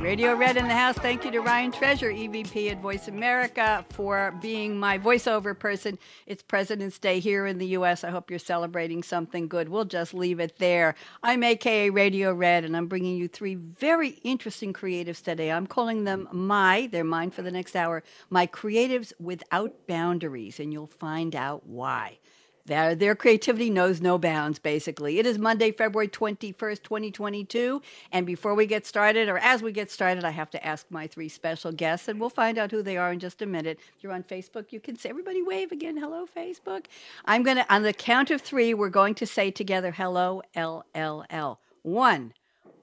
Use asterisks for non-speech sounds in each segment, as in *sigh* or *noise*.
Radio Red in the house. Thank you to Ryan Treasure, EVP at Voice America, for being my voiceover person. It's President's Day here in the U.S. I hope you're celebrating something good. We'll just leave it there. I'm AKA Radio Red, and I'm bringing you three very interesting creatives today. I'm calling them my, they're mine for the next hour, my creatives without boundaries, and you'll find out why. Their, their creativity knows no bounds, basically. It is Monday, February 21st, 2022. And before we get started, or as we get started, I have to ask my three special guests, and we'll find out who they are in just a minute. If you're on Facebook, you can say, everybody wave again. Hello, Facebook. I'm going to, on the count of three, we're going to say together, hello, L L L. One,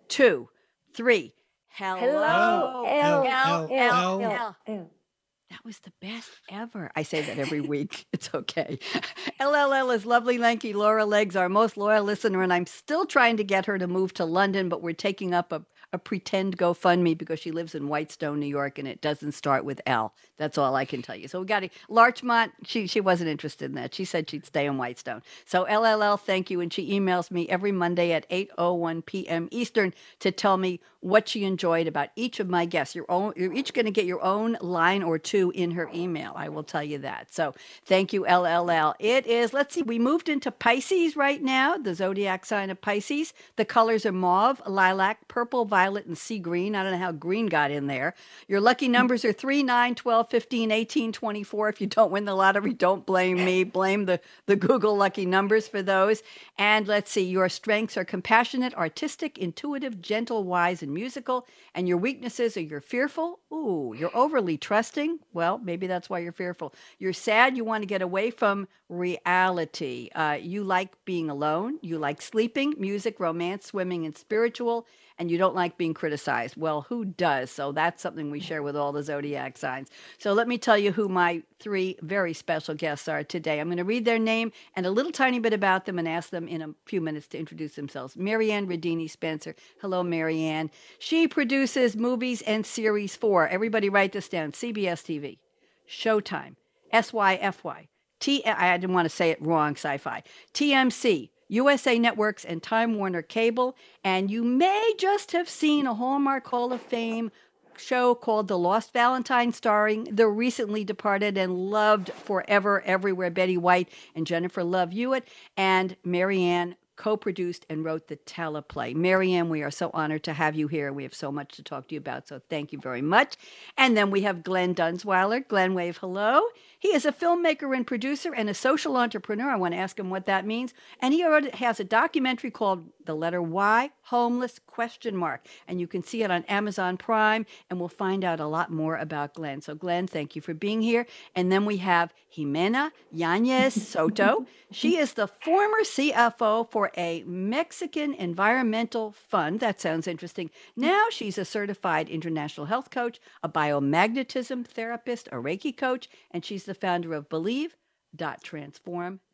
two, three. Hello, Hello, L L, L L L, L. That was the best ever. I say that every week. *laughs* It's okay. *laughs* LLL is lovely, lanky Laura Legs, our most loyal listener, and I'm still trying to get her to move to London, but we're taking up a, a pretend GoFundMe because she lives in Whitestone, New York, and it doesn't start with L. That's all I can tell you. So we got to Larchmont. She she wasn't interested in that. She said she'd stay in Whitestone. So LLL, thank you, and she emails me every Monday at 8:01 p.m. Eastern to tell me what she enjoyed about each of my guests. Your own, you're each going to get your own line or two in her email. I will tell you that. So thank you, LLL. It is. Let's see. We moved into Pisces right now, the zodiac sign of Pisces. The colors are mauve, lilac, purple, violet, and sea green. I don't know how green got in there. Your lucky numbers are 3, 9, 12, 15, 18, 24. If you don't win the lottery, don't blame me. Blame the, the Google lucky numbers for those. And let's see, your strengths are compassionate, artistic, intuitive, gentle, wise, and musical. And your weaknesses are you're fearful. Ooh, you're overly trusting. Well, maybe that's why you're fearful. You're sad. You want to get away from reality. Uh, you like being alone. You like sleeping, music, romance, swimming, and spiritual and you don't like being criticized. Well, who does? So that's something we share with all the zodiac signs. So let me tell you who my three very special guests are today. I'm going to read their name and a little tiny bit about them and ask them in a few minutes to introduce themselves. Marianne Radini Spencer. Hello, Marianne. She produces movies and series for, everybody write this down, CBS TV, Showtime, SYFY, T, I didn't want to say it wrong, sci fi, TMC, USA Networks and Time Warner Cable, and you may just have seen a Hallmark Hall of Fame show called The Lost Valentine, starring the recently departed and loved forever everywhere Betty White and Jennifer Love Hewitt and Marianne co-produced and wrote the teleplay. Marianne, we are so honored to have you here. We have so much to talk to you about, so thank you very much. And then we have Glenn Dunsweiler. Glenn, wave hello. He is a filmmaker and producer and a social entrepreneur. I want to ask him what that means. And he already has a documentary called The Letter Y, Homeless question mark. And you can see it on Amazon Prime, and we'll find out a lot more about Glenn. So Glenn, thank you for being here. And then we have Jimena Yanez Soto. *laughs* she is the former CFO for a Mexican environmental fund. That sounds interesting. Now she's a certified international health coach, a biomagnetism therapist, a Reiki coach, and she's the founder of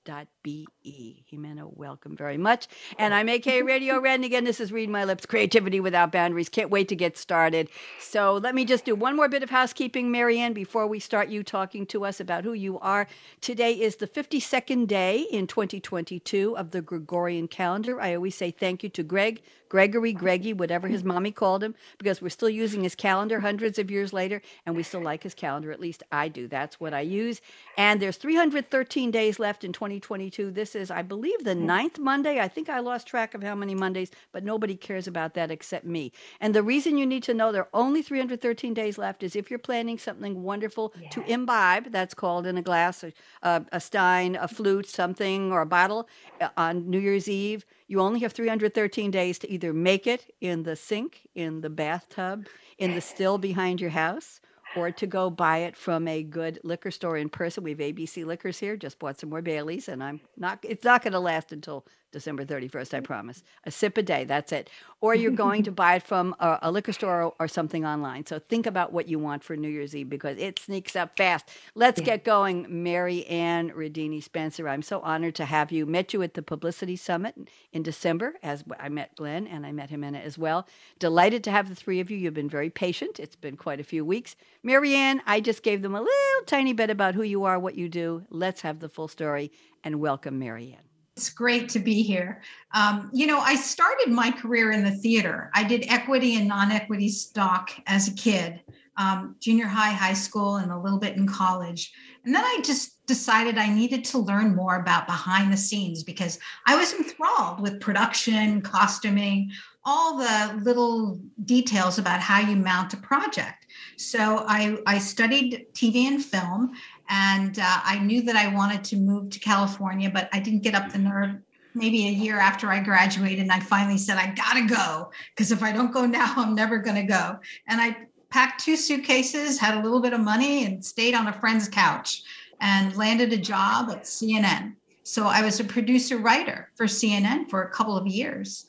Believe.transform.be. Jimena, welcome very much. And I'm AK Radio *laughs* Red. And again, this is Read My Lips Creativity Without Boundaries. Can't wait to get started. So let me just do one more bit of housekeeping, Marianne, before we start you talking to us about who you are. Today is the 52nd day in 2022 of the Gregorian calendar. I always say thank you to Greg, Gregory, Greggy, whatever his mommy called him, because we're still using his calendar hundreds of years later, and we still like his calendar. At least I do. That's what I use. And there's 313 days left in 2022. This is, I believe, the ninth Monday. I think I lost track of how many Mondays, but nobody cares about that except me. And the reason you need to know there are only 313 days left is if you're planning something wonderful to imbibe, that's called in a glass, a, a stein, a flute, something, or a bottle uh, on New Year's Eve. You only have 313 days to either make it in the sink, in the bathtub, in the still behind your house, or to go buy it from a good liquor store in person. We have ABC Liquors here. Just bought some more Baileys, and I'm not. It's not going to last until December 31st, I mm. promise. A sip a day, that's it. Or you're going to *laughs* buy it from a, a liquor store or, or, something online. So think about what you want for New Year's Eve because it sneaks up fast. Let's yeah. get going. Mary Ann Radini Spencer, I'm so honored to have you. Met you at the Publicity Summit in December, as I met Glenn and I met Jimena as well. Delighted to have the three of you. You've been very patient. It's been quite a few weeks. Mary Ann, I just gave them a little tiny bit about who you are, what you do. Let's have the full story and welcome Mary Ann. It's great to be here. Um, you know, I started my career in the theater. I did equity and non equity stock as a kid, um, junior high, high school, and a little bit in college. And then I just decided I needed to learn more about behind the scenes because I was enthralled with production, costuming, all the little details about how you mount a project. So I, I studied TV and film and uh, I knew that I wanted to move to California, but I didn't get up the nerve. Maybe a year after I graduated, and I finally said, I gotta go because if I don't go now, I'm never gonna go. And I packed two suitcases, had a little bit of money, and stayed on a friend's couch and landed a job at CNN. So I was a producer writer for CNN for a couple of years.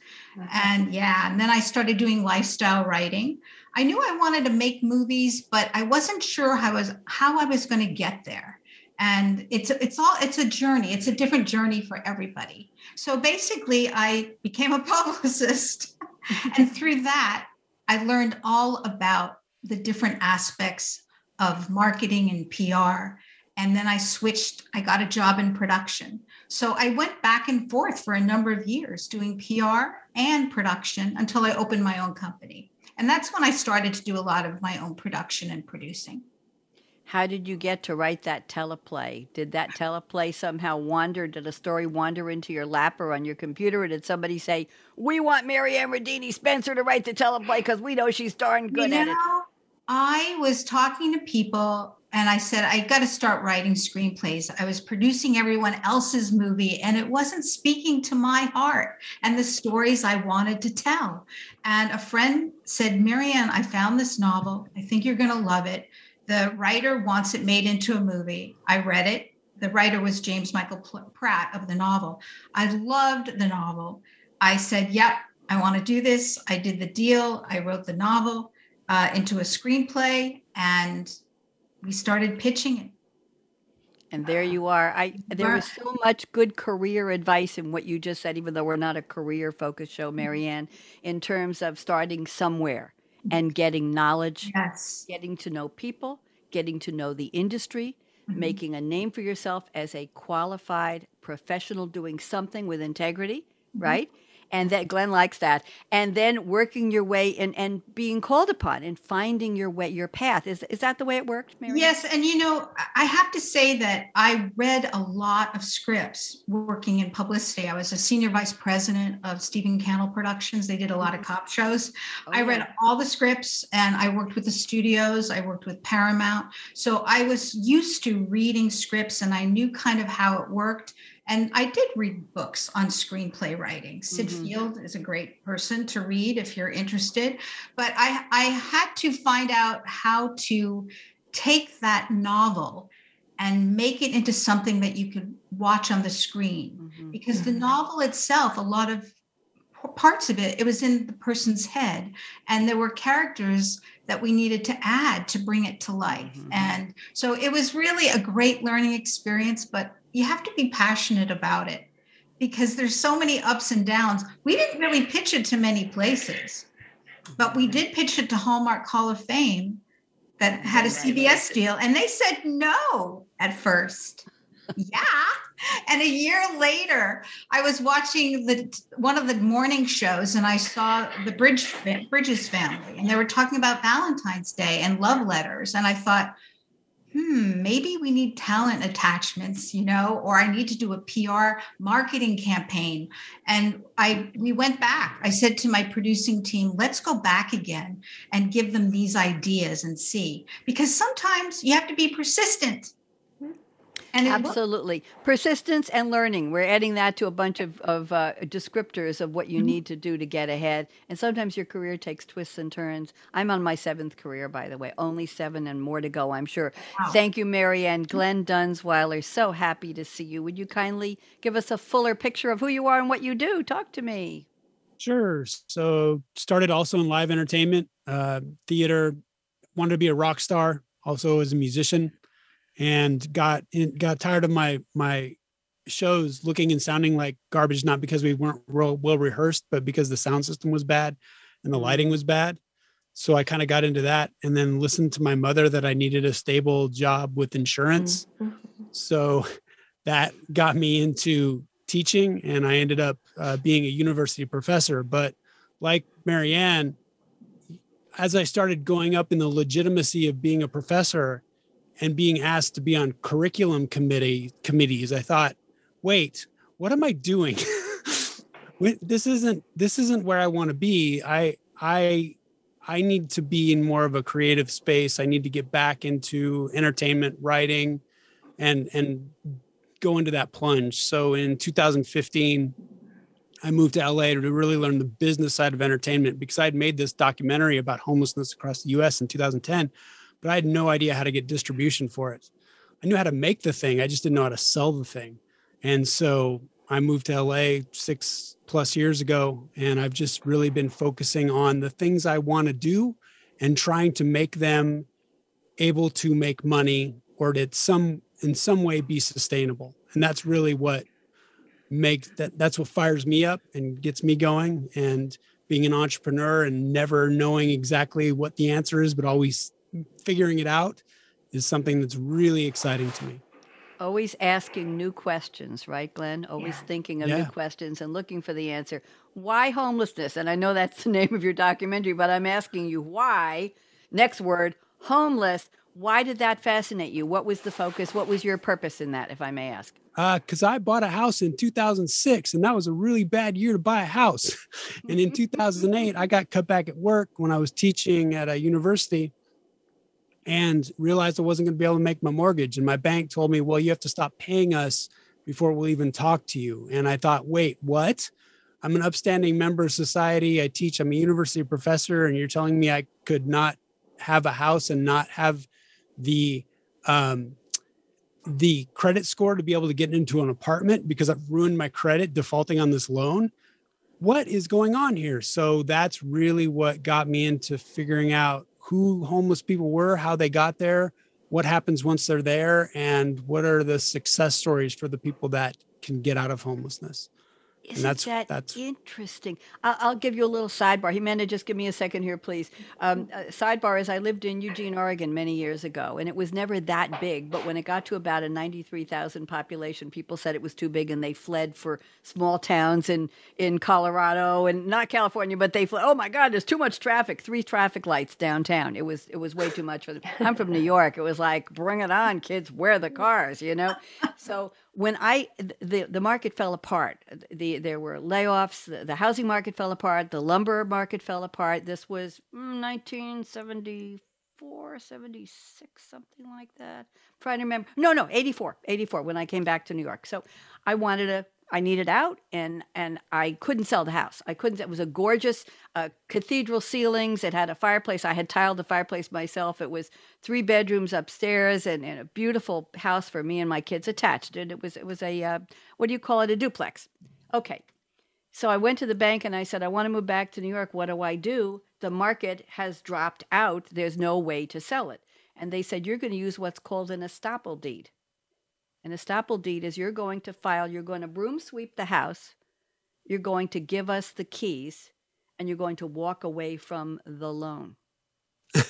And yeah, and then I started doing lifestyle writing. I knew I wanted to make movies, but I wasn't sure how I was how I was going to get there. And it's it's all it's a journey. It's a different journey for everybody. So basically, I became a *laughs* publicist, and through that, I learned all about the different aspects of marketing and PR. And then I switched. I got a job in production. So I went back and forth for a number of years doing PR and production until I opened my own company. And that's when I started to do a lot of my own production and producing. How did you get to write that teleplay? Did that teleplay somehow wander? Did a story wander into your lap or on your computer? Or did somebody say, We want Mary Ann Radini Spencer to write the teleplay because we know she's darn good you at it? I was talking to people and I said, I got to start writing screenplays. I was producing everyone else's movie and it wasn't speaking to my heart and the stories I wanted to tell. And a friend said, Marianne, I found this novel. I think you're going to love it. The writer wants it made into a movie. I read it. The writer was James Michael Pratt of the novel. I loved the novel. I said, Yep, I want to do this. I did the deal. I wrote the novel uh, into a screenplay and we started pitching it. And there you are. I there was so much good career advice in what you just said, even though we're not a career focused show, mm-hmm. Mary Ann, in terms of starting somewhere and getting knowledge, yes. getting to know people, getting to know the industry, mm-hmm. making a name for yourself as a qualified professional doing something with integrity, mm-hmm. right? And that Glenn likes that, and then working your way and and being called upon and finding your way, your path. Is is that the way it worked, Mary? Yes, and you know, I have to say that I read a lot of scripts working in publicity. I was a senior vice president of Stephen Cannell Productions. They did a lot of mm-hmm. cop shows. Oh, I read all the scripts, and I worked with the studios. I worked with Paramount, so I was used to reading scripts, and I knew kind of how it worked and I did read books on screenplay writing. Syd mm-hmm. Field is a great person to read if you're interested. But I, I had to find out how to take that novel and make it into something that you could watch on the screen. Mm-hmm. Because the mm-hmm. novel itself, a lot of parts of it, it was in the person's head. And there were characters that we needed to add to bring it to life. Mm-hmm. And so it was really a great learning experience, but you have to be passionate about it because there's so many ups and downs. We didn't really pitch it to many places, but we did pitch it to Hallmark Hall of Fame that had a CBS deal, and they said no at first. yeah. *laughs* And a year later, I was watching the one of the morning shows, and I saw the Bridge Bridges family, and they were talking about Valentine's Day and love letters, and I thought, hmm, maybe we need talent attachments, you know, or I need to do a PR marketing campaign. And I we went back. I said to my producing team, let's go back again and give them these ideas and see. Because sometimes you have to be persistent. And Absolutely. Persistence and learning. We're adding that to a bunch of, of uh, descriptors of what you mm-hmm. need to do to get ahead. And sometimes your career takes twists and turns. I'm on my seventh career, by the way. Only seven and more to go, I'm sure. Wow. Thank you, Marianne. Glenn Dunsweiler, so happy to see you. Would you kindly give us a fuller picture of who you are and what you do? Talk to me. Sure. So started also in live entertainment, uh, theater, wanted to be a rock star, also as a musician and got in, got tired of my my shows looking and sounding like garbage not because we weren't real well rehearsed but because the sound system was bad and the lighting was bad. So i kind of got into that and then listened to my mother that i needed a stable job with insurance. Mm-hmm. so that got me into teaching and i ended up uh, being a university professor. But like marianne as i started going up in the legitimacy of being a professor and being asked to be on curriculum committee committees, I thought, wait, what am I doing? *laughs* this isn't this isn't where I want to be. I I I need to be in more of a creative space. I need to get back into entertainment writing and and go into that plunge. So in 2015 I moved to LA to really learn the business side of entertainment because I had made this documentary about homelessness across the US in 2010 but I had no idea how to get distribution for it. I knew how to make the thing, I just didn't know how to sell the thing. And so I moved to LA six plus years ago, and I've just really been focusing on the things I want to do and trying to make them able to make money or to some in some way be sustainable. And that's really what makes that that's what fires me up and gets me going and being an entrepreneur and never knowing exactly what the answer is but always figuring it out is something that's really exciting to me. Always asking new questions, right, Glenn? Always yeah. thinking of yeah. new questions and looking for the answer. Why homelessness? And I know that's the *laughs* name of your documentary, but I'm asking you why. Next word, homeless. Why did that fascinate you? What was the focus? What was your purpose in that, if I may ask? Because uh, I bought a house in 2006, and that was a really bad year to buy a house. *laughs* and in *laughs* 2008, I got cut back at work when I was teaching at a university and realized I wasn't going to be able to make my mortgage. And my bank told me, well, you have to stop paying us before we'll even talk to you. And I thought, wait, what? I'm an upstanding member of society. I teach, I'm a university professor, and you're telling me I could not have a house and not have the um, the credit score to be able to get into an apartment because I've ruined my credit defaulting on this loan. What is going on here? So that's really what got me into figuring out who homeless people were, how they got there, what happens once they're there, and what are the success stories for the people that can get out of homelessness. Isn't that's, that that's, interesting? I'll, I'll, give you a little sidebar. He meant to just give me a second here, please. Um, uh, sidebar is I lived in Eugene, Oregon many years ago, and it was never that big. But when it got to about a 93,000 population, people said it was too big and they fled for small towns in, in Colorado and not California, but they fled. Oh my God, there's too much traffic. Three traffic lights downtown. It was, it was way too much for them. I'm from New York. It was like, bring it on, kids, where the cars, you know? So when I the the market fell apart, the there were layoffs, the, the housing market fell apart, the lumber market fell apart. This was mm, 1974, 76, something like that. I'm trying to remember. No, no, 84, 84 when I came back to New York. So I wanted to I needed out, and and I couldn't sell the house. I couldn't. It was a gorgeous uh, cathedral ceilings. It had a fireplace. I had tiled the fireplace myself. It was three bedrooms upstairs, and, and a beautiful house for me and my kids attached. And it was it was a uh, what do you call it? A duplex. Okay. So I went to the bank and I said, I want to move back to New York. What do I do? The market has dropped out. There's no way to sell it. And they said, You're going to use what's called an estoppel deed. An estoppel deed is you're going to file, you're going to broom sweep the house, you're going to give us the keys, and you're going to walk away from the loan. *laughs*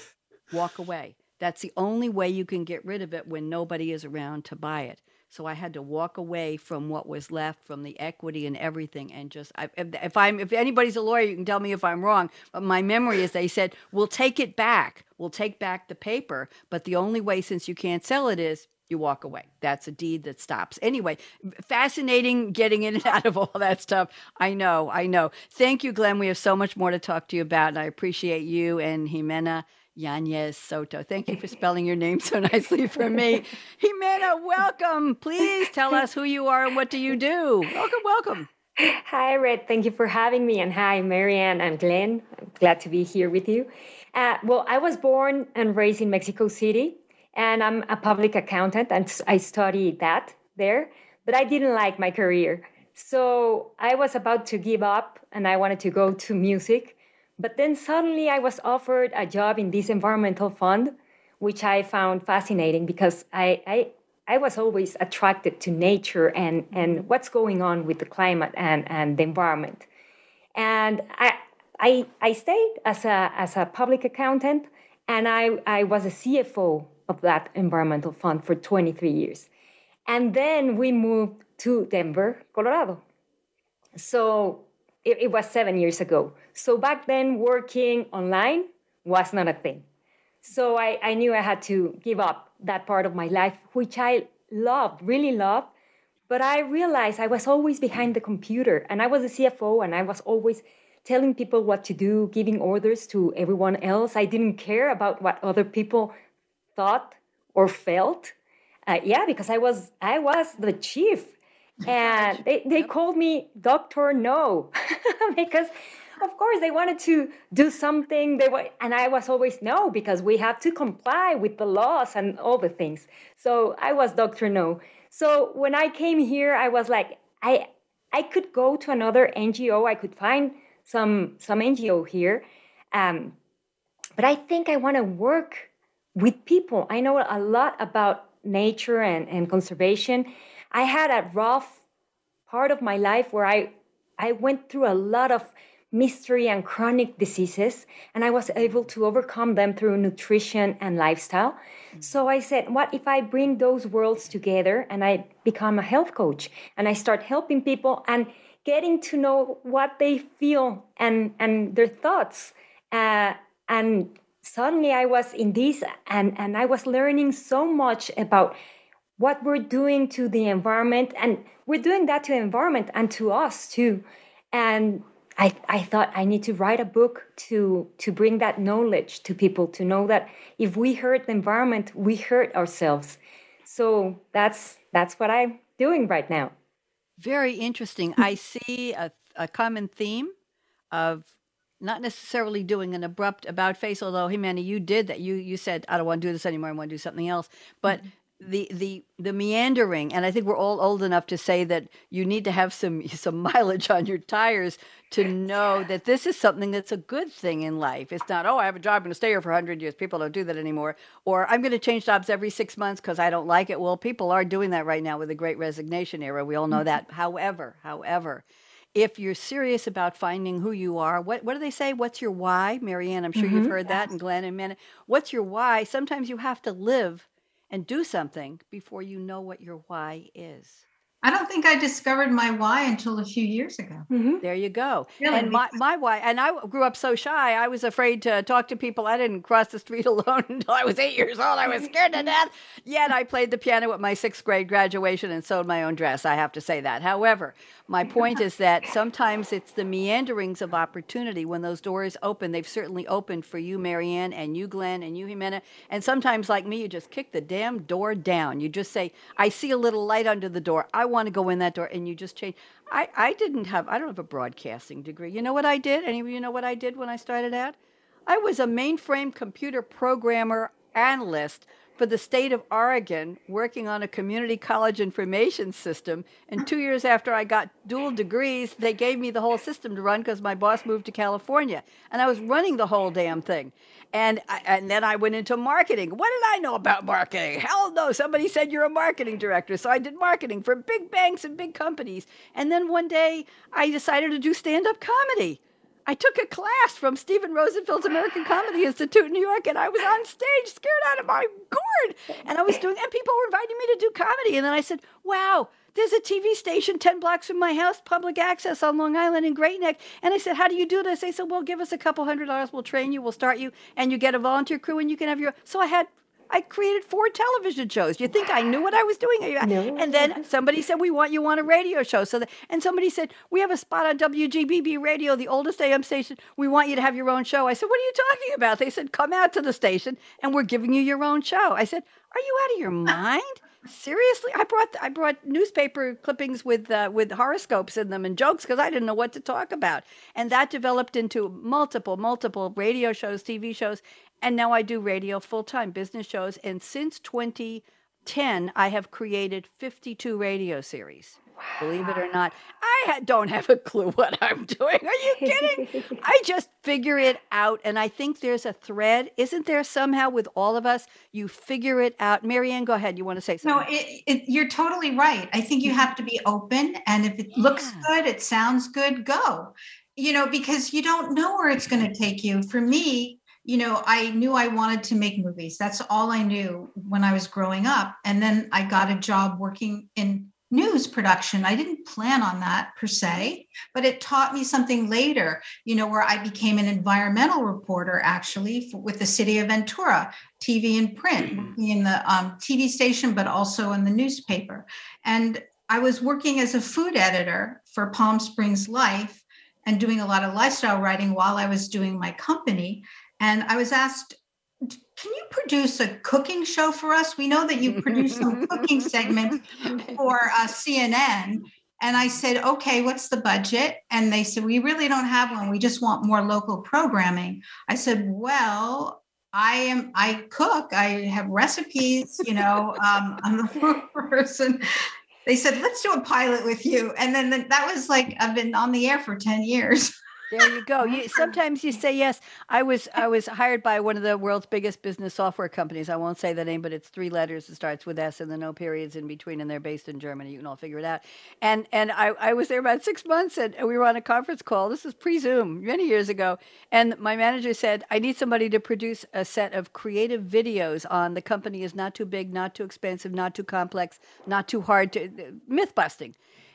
walk away. That's the only way you can get rid of it when nobody is around to buy it. So I had to walk away from what was left, from the equity and everything, and just I, if, if, I'm if anybody's a lawyer, you can tell me if I'm wrong. But my memory is they said we'll take it back, we'll take back the paper, but the only way since you can't sell it is you walk away. That's a deed that stops. Anyway, fascinating getting in and *laughs* out of all that stuff. I know, I know. Thank you, Glenn. We have so much more to talk to you about, and I appreciate you and Jimena Yanez Soto. Thank you for spelling your name so *laughs* nicely for me. Jimena, welcome. Please tell us who you are and what do you do. Welcome, welcome. Hi, Red. Thank you for having me. And hi, Marianne and Glenn. I'm glad to be here with you. Uh, well, I was born and raised in Mexico City, and I'm a public accountant, and I studied that there, but I didn't like my career. So I was about to give up and I wanted to go to music. But then suddenly I was offered a job in this environmental fund, which I found fascinating because I, I, I was always attracted to nature and, and what's going on with the climate and, and the environment. And I, I, I stayed as a, as a public accountant and I, I was a CFO of that environmental fund for 23 years. And then we moved to Denver, Colorado. So it, it, was seven years ago. So back then, working online was not a thing. So I, I knew I had to give up that part of my life, which I loved, really loved. But I realized I was always behind the computer and I was a CFO and I was always telling people what to do, giving orders to everyone else. I didn't care about what other people thought or felt. Uh, yeah, because I was I was the chief *laughs* and they, they called me Dr. No *laughs* because of course they wanted to do something they were and I was always no because we have to comply with the laws and all the things. So I was Dr. No. So when I came here I was like I I could go to another NGO, I could find some some NGO here. Um, but I think I want to work with people. I know a lot about nature and, and conservation I had a rough part of my life where I I went through a lot of mystery and chronic diseases and I was able to overcome them through nutrition and lifestyle. Mm-hmm. So I said, what if I bring those worlds together and I become a health coach and I start helping people and getting to know what they feel and and their thoughts uh, and suddenly I was in this and and I was learning so much about what we're doing to the environment and we're doing that to the environment and to us too. And I, I thought i need to write a book to to bring that knowledge to people to know that if we hurt the environment we hurt ourselves. So that's that's what i'm doing right now. Very interesting. I *laughs* see a, a common theme of not necessarily doing an abrupt about face although Jimena you did that. You you said i don't want to do this anymore. I want to do something else. But mm-hmm. the the the meandering and i think we're all old enough to say that you need to have some *laughs* some mileage on your tires to know that this is something that's a good thing in life. It's not oh i have a job and i'm going to stay here for 100 years. People don't do that anymore. Or i'm going to change jobs every six months because i don't like it. Well people are doing that right now with the great resignation era. We all know that. Mm-hmm. however however if you're serious about finding who you are, what, what do they say? What's your why? Marianne, I'm sure mm-hmm. you've heard that, and Glenn and Minna. What's your why? Sometimes you have to live and do something before you know what your why is. I don't think I discovered my why until a few years ago. Mm-hmm. There you go. Really? And my, my why, and I grew up so shy, I was afraid to talk to people. I didn't cross the street *laughs* alone until I was eight years old. I was scared to death. Yet I played the piano at my sixth grade graduation and sewed my own dress. I have to say that. However, my point is that sometimes it's the meanderings of opportunity when those doors open. They've certainly opened for you, Marianne, and you, Glenn, and you, Jimena. And sometimes, like me, you just kick the damn door down. You just say, I see a little light under the door. I want to go in that door and you just change. I, I didn't have, I don't have a broadcasting degree. You know what I did? Any of you know what I did when I started out? I was a mainframe computer programmer analyst for the state of Oregon working on a community college information system. And two years after I got dual degrees, they gave me the whole system to run because my boss moved to California. And I was running the whole damn thing. And, I, and then I went into marketing. What did I know about marketing? Hell no. Somebody said you're a marketing director. So I did marketing for big banks and big companies. And then one day I decided to do stand up comedy. I took a class from Stephen Rosenfeld's American Comedy Institute in New York, and I was on stage scared out of my gourd. And I was doing, and people were inviting me to do comedy. And then I said, wow, there's a TV station 10 blocks from my house, public access on Long Island in Great Neck. And I said, How do you do this? They said, Well, give us a couple hundred dollars, we'll train you, we'll start you, and you get a volunteer crew, and you can have your. So I had I created four television shows. You think I knew what I was doing? No. And then somebody said, We want you on a radio show. So, the, and somebody said, We have a spot on WGBB radio, the oldest AM station. We want you to have your own show. I said, What are you talking about? They said, Come out to the station and we're giving you your own show. I said, Are you out of your *laughs* mind? Seriously, I brought I brought newspaper clippings with uh, with horoscopes in them and jokes because I didn't know what to talk about, and that developed into multiple multiple radio shows, TV shows, and now I do radio full time, business shows, and since 2010, I have created 52 radio series. Believe it or not, I don't have a clue what I'm *laughs* doing. Are you kidding? *laughs* I just figure it out. And I think there's a thread. Isn't there somehow with all of us? You figure it out. Marianne, go ahead. You want to say something? No, it, it, you're totally right. I think you mm-hmm. have to be open. And if it yeah. looks good, it sounds good, go. You know, because you don't know where it's going to take you. For me, you know, I knew I wanted to make movies. That's all I knew when I was growing up. And then I got a job working in news production. I didn't plan on that per se, but it taught me something later, you know, where I became an environmental reporter actually for, with the city of Ventura, TV and print, mm-hmm. in the um, TV station, but also in the newspaper. And I was working as a food editor for Palm Springs Life and doing a lot of lifestyle writing while I was doing my company. And I was asked can you produce a cooking show for us? We know that you produce some cooking segments for uh, CNN. And I said, okay, what's the budget? And they said, we really don't have one. We just want more local programming. I said, well, I am, I cook, I have recipes, you know, um, *laughs* I'm the person. They said, let's do a pilot with you. And then that was like, I've been on the air for 10 years. There you go. You, sometimes you say yes. I was I was hired by one of the world's biggest business software companies. I won't say the name, but it's three letters. It starts with S and the no periods in between, and they're based in Germany. You can all figure it out. And and I, I was there about six months, and we were on a conference call. This is pre Zoom many years ago, and my manager said, "I need somebody to produce a set of creative videos on the company is not too big, not too expensive, not too complex, not too hard to uh, myth busting."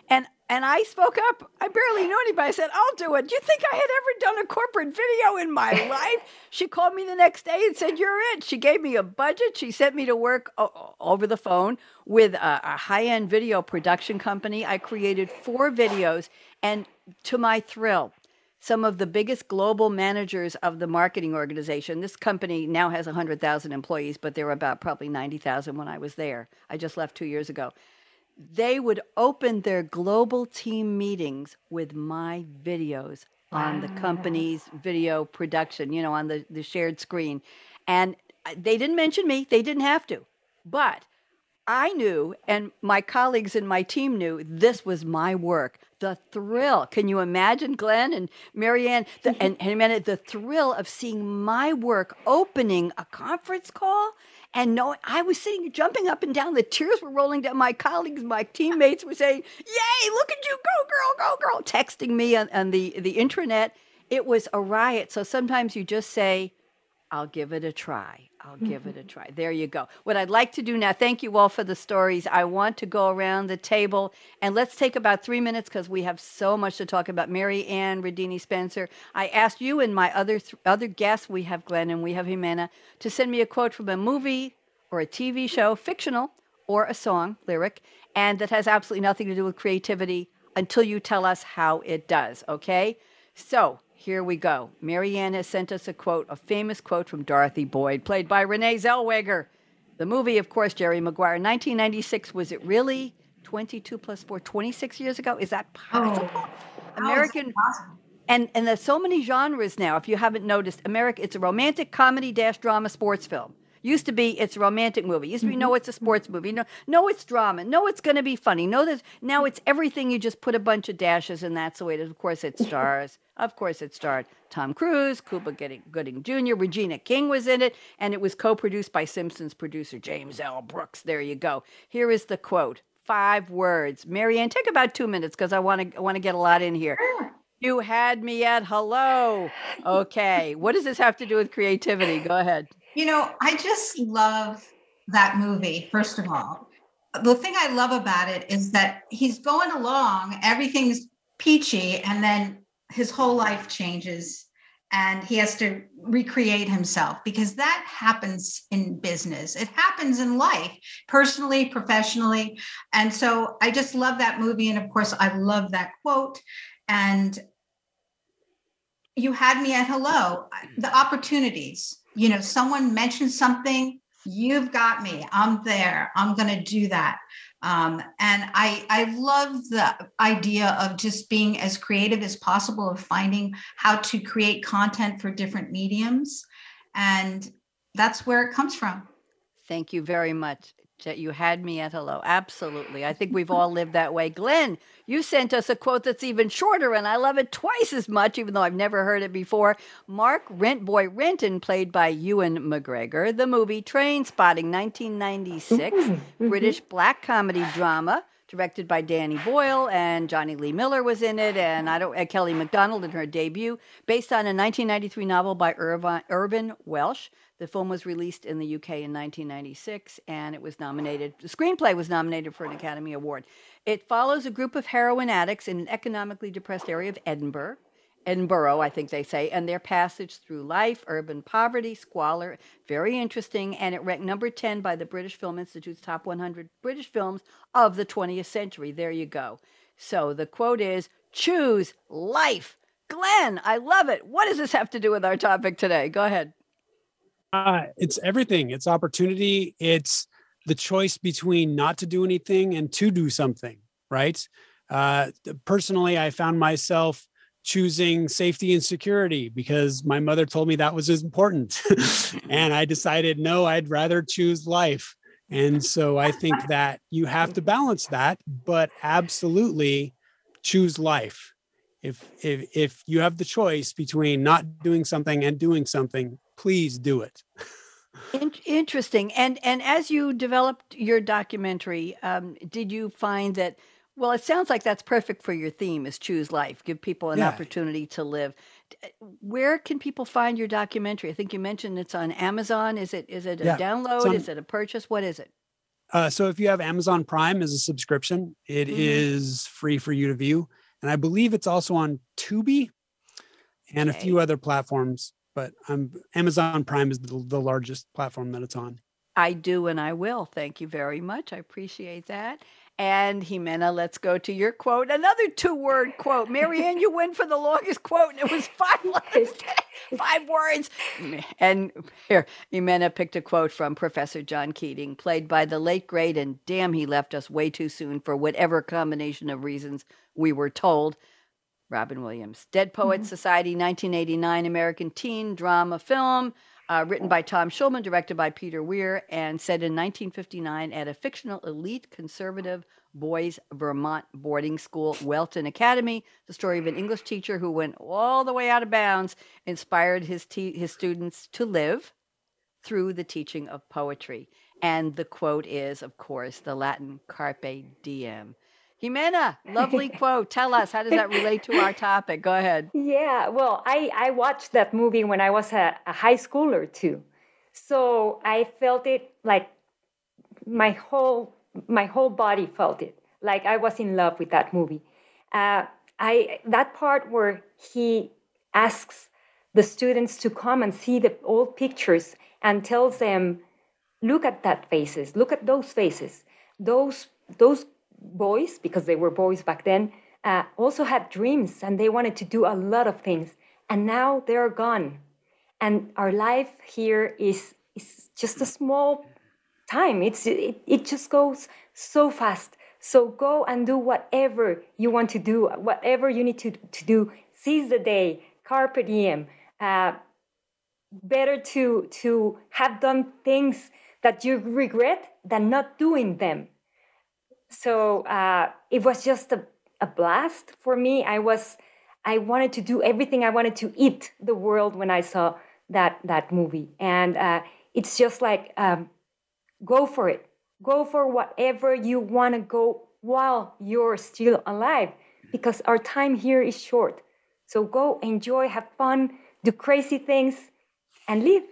And and I spoke up. I barely knew anybody. I said, I'll do it. Do you think I had ever done a corporate video in my *laughs* life? She called me the next day and said, You're it. She gave me a budget. She sent me to work o- over the phone with a, a high end video production company. I created four videos. And to my thrill, some of the biggest global managers of the marketing organization. This company now has 100,000 employees, but there were about probably 90,000 when I was there. I just left two years ago they would open their global team meetings with my videos wow. on the company's video production, you know, on the, the shared screen. And uh, they didn't mention me, they didn't have to. But I knew, and my colleagues and my team knew, this was my work. The thrill. Can you imagine, Glenn and Marianne, the, *laughs* and, and the thrill of seeing my work opening a conference call and no, I was sitting, jumping up and down. The tears were rolling down. My colleagues, my teammates were saying, "Yay! Look at you, go girl, go girl!" Texting me on, on the the intranet. It was a riot. So sometimes you just say, "I'll give it a try." I'll mm-hmm. give it a try. There you go. What I'd like to do now, thank you all for the stories. I want to go around the table and let's take about three minutes because we have so much to talk about. Mary Ann Radini Spencer. I asked you and my other th- other guests, we have Glenn and we have Jimena, to send me a quote from a movie or a TV show, fictional or a song, lyric, and that has absolutely nothing to do with creativity until you tell us how it does, okay? So here we go. Marianne has sent us a quote, a famous quote from Dorothy Boyd, played by Renee Zellweger. The movie, of course, Jerry Maguire, 1996. Was it really 22 plus 4, 26 years ago? Is that oh, possible? Oh, American. And, and there's so many genres now. If you haven't noticed, America, it's a romantic comedy dash drama sports film. Used to be it's a romantic movie. Used to be mm-hmm. no, it's a sports movie. No, no, it's drama. No, it's going to be funny. No, there's now it's everything. You just put a bunch of dashes, and that's the way it is. Of course, it stars. Of course, it starred Tom Cruise, Cuba Gooding Jr., Regina King was in it, and it was co-produced by Simpsons producer James L. Brooks. There you go. Here is the quote. Five words. Marianne, take about two minutes because I want to I want to get a lot in here. You had me at hello. Okay. what does this have to do with creativity? Go ahead. You know, I just love that movie, first of all. The thing I love about it is that he's going along, everything's peachy, and then his whole life changes. and he has to recreate himself because that happens in business. It happens in life, personally, professionally. And so I just love that movie. And of course, I love that quote. And you had me at hello, the opportunities. You know, someone mentioned something, you've got me. I'm there. I'm going to do that. Um, and I, I love the idea of just being as creative as possible of finding how to create content for different mediums. And that's where it comes from. Thank you very much. That you had me at hello. Absolutely. I think we've all lived that way. Glenn, you sent us a quote that's even shorter, and I love it twice as much, even though I've never heard it before. Mark Rentboy Renton, played by Ewan McGregor, the movie Trainspotting, 1996, mm-hmm. British black comedy drama directed by Danny Boyle, and Jonny Lee Miller was in it, and I don't, Kelly Macdonald in her debut, based on a 1993 novel by Irvine, Irvine Welsh. The film was released in the UK in 1996 and it was nominated, the screenplay was nominated for an Academy Award. It follows a group of heroin addicts in an economically depressed area of Edinburgh, Edinburgh, I think they say, and their passage through life, urban poverty, squalor. Very interesting. And it ranked number 10 by the British Film Institute's top 100 British films of the 20th century. There you go. So the quote is choose life. Glenn, I love it. What does this have to do with our topic today? Go ahead. Uh, it's everything. It's opportunity. It's the choice between not to do anything and to do something, right? Uh, personally, I found myself choosing safety and security because my mother told me that was important. *laughs* and I decided, no, I'd rather choose life. And so I think that you have to balance that, but absolutely choose life. If, if, if you have the choice between not doing something and doing something, please do it. *laughs* Interesting. And and as you developed your documentary, um, did you find that? Well, it sounds like that's perfect for your theme: is choose life, give people an yeah. opportunity to live. Uh, where can people find your documentary? I think you mentioned it's on Amazon. Is it is it a yeah, download? On, is it a purchase? What is it? Uh, so if you have Amazon Prime as a subscription, it mm-hmm. is free for you to view, and I believe it's also on Tubi and okay. a few other platforms but um, Amazon Prime is the, the largest platform that it's on. I do and I will. Thank you very much. I appreciate that. And Jimena, let's go to your quote. Another two-word quote. Marianne, you win for the longest quote, and it was five letters, *laughs* five words. And here, Jimena picked a quote from Professor John Keating, played by the late great, and damn, he left us way too soon for whatever combination of reasons we were told. Robin Williams. Dead Poets mm-hmm. Society, 1989 American teen drama film, uh, written by Tom Schulman, directed by Peter Weir, and set in 1959 at a fictional elite conservative boys' Vermont boarding school, Welton Academy. The story of an English teacher who went all the way out of bounds, inspired his, te- his students to live through the teaching of poetry. And the quote is, of course, the Latin carpe diem. Jimena, lovely *laughs* quote. Tell us, how does that relate to our topic? Go ahead. Yeah, well, I, I watched that movie when I was a, a high schooler too. So I felt it like my whole my whole body felt it. Like I was in love with that movie. Uh, I that part where he asks the students to come and see the old pictures and tells them, look at that faces, look at those faces. Those those boys, because they were boys back then, uh, also had dreams and they wanted to do a lot of things. And now they're gone. And our life here is, is just a small time. It's, it, it just goes so fast. So go and do whatever you want to do, whatever you need to, to do. Seize the day, carpe diem. Uh, better to, to have done things that you regret than not doing them so uh, it was just a, a blast for me. I was I wanted to do everything. I wanted to eat the world when I saw that that movie, and uh, it's just like um, go for it. Go for whatever you want to go while you're still alive, because our time here is short. So go enjoy, have fun, do crazy things, and live.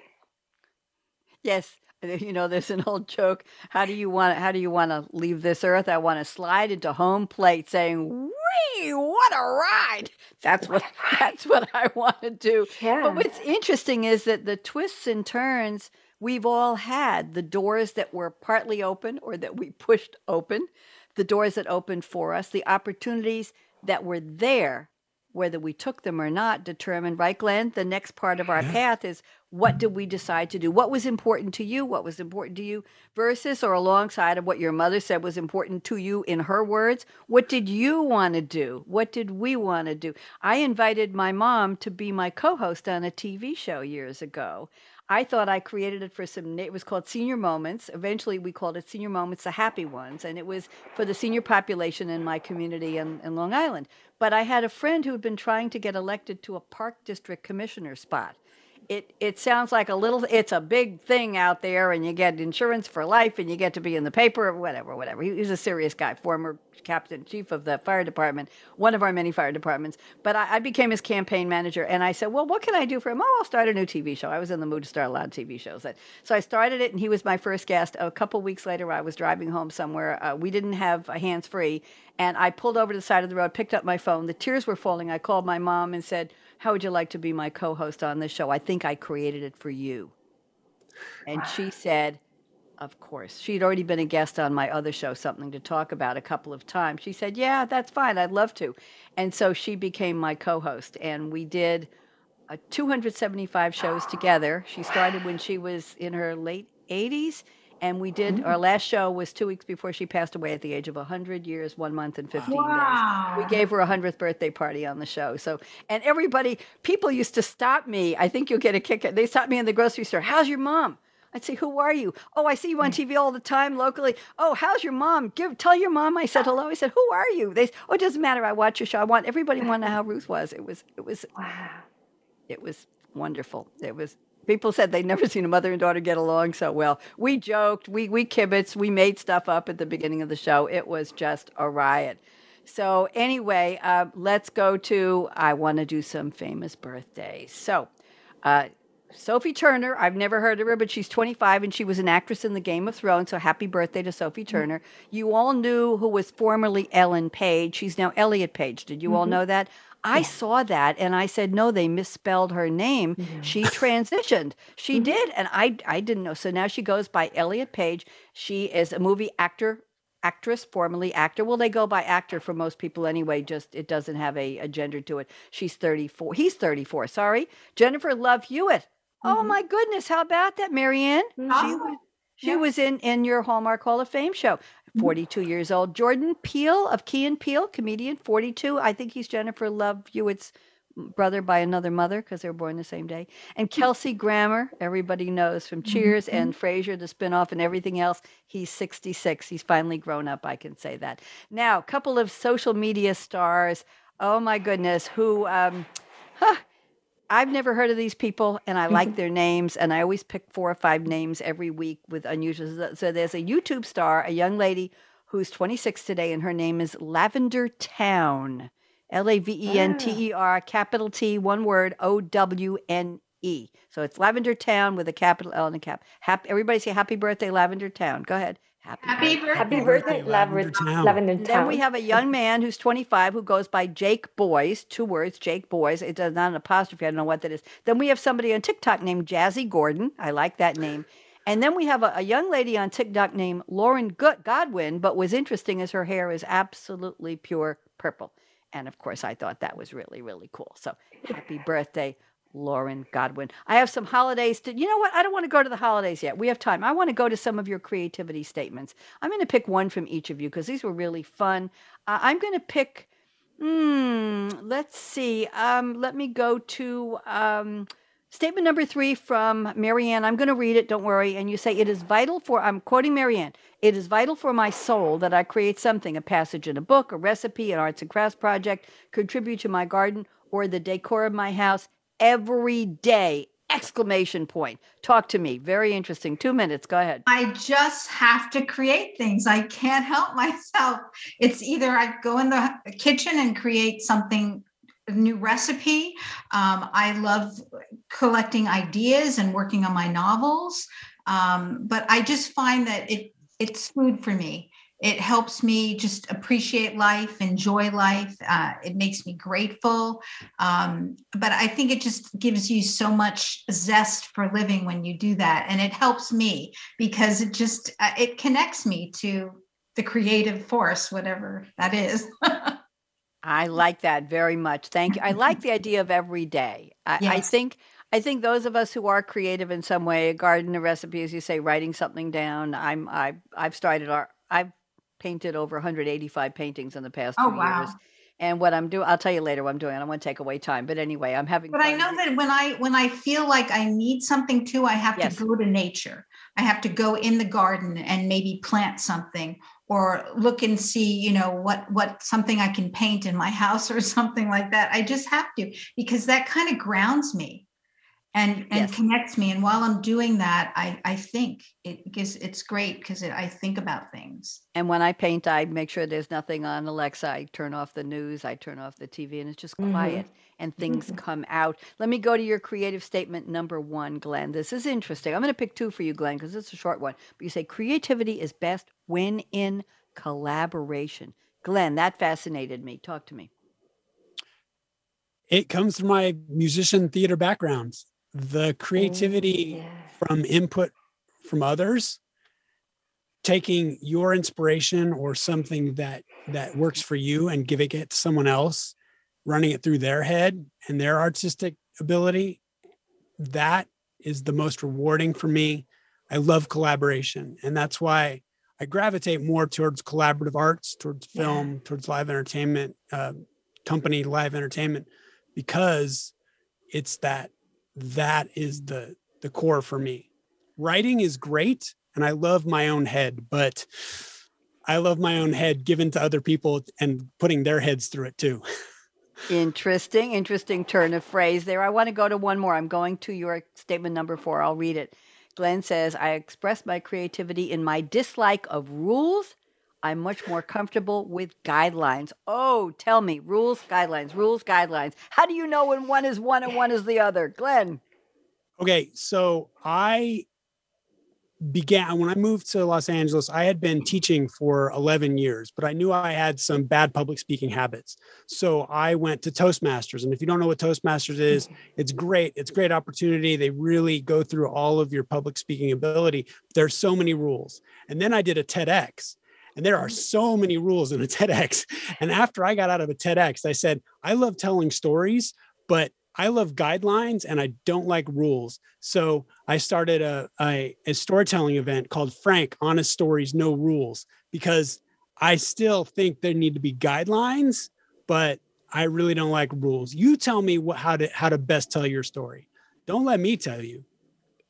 Yes, *laughs* you know there's an old joke how do you want how do you want to leave this earth i want to slide into home plate saying Whee! What a ride! That's what *laughs* that's what I want to do. Yeah. But what's interesting is that the twists and turns we've all had the doors that were partly open or that we pushed open, the doors that opened for us, the opportunities that were there, whether we took them or not, determined, right, Glenn? The next part of our path is what did we decide to do? What was important to you? What was important to you versus or alongside of what your mother said was important to you in her words? What did you want to do? What did we want to do? I invited my mom to be my co host on a TV show years ago. I thought I created it for some, it was called Senior Moments. Eventually, we called it Senior Moments, the Happy Ones. And it was for the senior population in my community in, in Long Island. But I had a friend who had been trying to get elected to a park district commissioner spot it it sounds like a little it's a big thing out there and you get insurance for life and you get to be in the paper or whatever whatever. He, he's a serious guy former captain chief of the fire department one of our many fire departments. But I, I, became his campaign manager and i said well what can i do for him? Oh i'll start a new tv show. I was in the mood to start a lot of tv shows so i started it and he was my first guest. A couple weeks later i was driving home somewhere. Uh, we didn't have hands free and i pulled over to the side of the road picked up my phone. The tears were falling. I called my mom and said how would you like to be my co host on this show? I think I created it for you. And she *sighs* said, Of course. She'd already been a guest on my other show, Something to Talk About, a couple of times. She said, Yeah, that's fine. I'd love to. And so she became my co host. And we did uh, 275 shows together. She started when she was in her late 80s and we did our mm. last show was two weeks before she passed away at the age of 100 years one month and 15 wow. days we gave her a 100th birthday party on the show so and everybody people used to stop me i think you'll get a kick they stopped me in the grocery store how's your mom I'd say, "Who are you?" "Oh, I see you on mm. TV all the time locally." "Oh, how's your mom?" "Give, tell your mom I said hello." I said, "Who are you?" They, "Oh, it doesn't matter. I watch your show. I want everybody to know how Ruth was." It was, it was, wow. it was wonderful. It was people said they'd never *laughs* seen a mother and daughter get along so well. We joked, we we kibitzed, we made stuff up at the beginning of the show. It was just a riot. So anyway, uh, let's go to. I want to do some famous birthdays. So. Uh, Sophie Turner, I've never heard of her, but she's 25 and she was an actress in the Game of Thrones. So happy birthday to Sophie mm-hmm. Turner. Mm-hmm. You all knew who was formerly Ellen Page. She's now Elliot Page. Did you mm-hmm. all know that? I saw that and I said, no, they misspelled her name. Mm-hmm. She transitioned. She mm-hmm. did. And I, I didn't know. So now she goes by Elliot Page. She is a movie actor, actress, formerly actor. Well, they go by actor for most people anyway, just it doesn't have a, a gender to it. She's 34. He's 34, sorry. Jennifer Love Hewitt. Oh mm-hmm. Oh my goodness. How about that, Maryann? She was she was in in your Hallmark Hall of Fame show. Mm-hmm. 42 years old. Jordan Peele of Key and Peele, comedian, 42. I think he's Jennifer Love Hewitt's brother by another mother because they were born the same day. And hmm. Kelsey Grammer, everybody knows from Cheers mm-hmm. and Frasier, the spinoff, and everything else. He's 66. He's finally grown up. I can say that. Now, a couple of social media stars. Oh my goodness, who um, huh, I've never heard of these people, and I like mm-hmm. their names, and I always pick four or five names every week with unusual. So there's a YouTube star, a young lady who's 26 today, and her name is Lavender Town, L A V E N T E R, capital T, one word, O W N E. So it's Lavender Town with a capital L and a cap. Happy, everybody say happy birthday, Lavender Town. Go ahead. Happy, Happy birthday. Happy birthday, Lavender, Town. Lavender Town. Then we have a young man who's 25 who goes by Jake Boys, two words, Jake Boys. It does not an apostrophe. I don't know what that is. Then we have somebody on TikTok named Jazzy Gordon. I like that name. And then we have a, a young lady on TikTok named Lauren Godwin, but what's interesting is her hair is absolutely pure purple. And of course, I thought that was really, really cool. So happy birthday, Lauren Godwin. I have some holidays to, you know what? I don't want to go to the holidays yet. We have time. I want to go to some of your creativity statements. I'm going to pick one from each of you because these were really fun. Uh, I'm going to pick, hmm, let's see. Um, let me go to um, statement number three from Maryann. I'm going to read it. Don't worry. And you say, It is vital for, I'm quoting Maryann, it is vital for my soul that I create something, a passage in a book, a recipe, an arts and crafts project, contribute to my garden or the decor of my house every day exclamation point. Talk to me. Very interesting. Two minutes. Go ahead. I just have to create things. I can't help myself. It's either i go in the kitchen and create something new recipe. Um, i love collecting ideas and working on my novels. Um, but i just find that it it's food for me it helps me just appreciate life, enjoy life. Uh, it makes me grateful. Um, but I think it just gives you so much zest for living when you do that. And it helps me because it just, uh, it connects me to the creative force, whatever that is. *laughs* I like that very much. Thank you. I *laughs* like the idea of every day. I, yes. I think I think those of us who are creative in some way, a garden, a recipe, as you say, writing something down. I'm I I've started art. I've painted over 185 paintings in the past oh, two wow. years. And what I'm doing, I'll tell you later what I'm doing. I don't want to take away time, but anyway, I'm having. But I know that when I when I feel like I need something too, I have yes. to go to nature. I have to go in the garden and maybe plant something, or look and see, you know, what what something I can paint in my *laughs* house or something like that. I just have to because that kind of grounds me and and yes. connects me. And while i'm doing that i i think it gives it's great because it, i think about things. And when i paint i make sure there's nothing on alexa. I turn off the news i turn off the tv and it's just mm-hmm. quiet mm-hmm. and things mm-hmm. come out. Let me go to your creative statement number one glen. This is interesting. I'm going to pick two for you glen because it's a short one. But you say creativity is best when in collaboration. Glen that fascinated me. Talk to me. It comes from my musician theater background the creativity oh, yeah. from input from others taking your inspiration or something that that works for you and giving it to someone else running it through their head and their artistic ability that is the most rewarding for me i love collaboration and that's why i gravitate more towards collaborative arts towards film yeah. towards live entertainment uh, company live entertainment because it's that that is the the core for me. Writing is great and I love my own head, but I love my own head given to other people and putting their heads through it too. Interesting, interesting turn of phrase there. I want to go to one more. I'm going to your statement number four. I'll read it. Glen says, I express my creativity in my dislike of rules. I'm much more comfortable with guidelines. Oh, tell me, rules, guidelines, rules, guidelines. How do you know when one is one and one is the other? Glen. Okay, so I began when I moved to Los Angeles, I had been teaching for 11 years, but I knew I had some bad public speaking habits. So I went to Toastmasters. And if you don't know what Toastmasters is, it's great. It's great opportunity. They really go through all of your public speaking ability. There's so many rules. And then I did a TEDx. And there are so many rules in a *laughs* TEDx. And after I got out of a TEDx, I said, I love telling stories, but I love guidelines and I don't like rules. So I started a, a, a, storytelling event called Frank Honest Stories, No Rules, because I still think there need to be guidelines, but I really don't like rules. You tell me what, how to how to best tell your story. Don't let me tell you.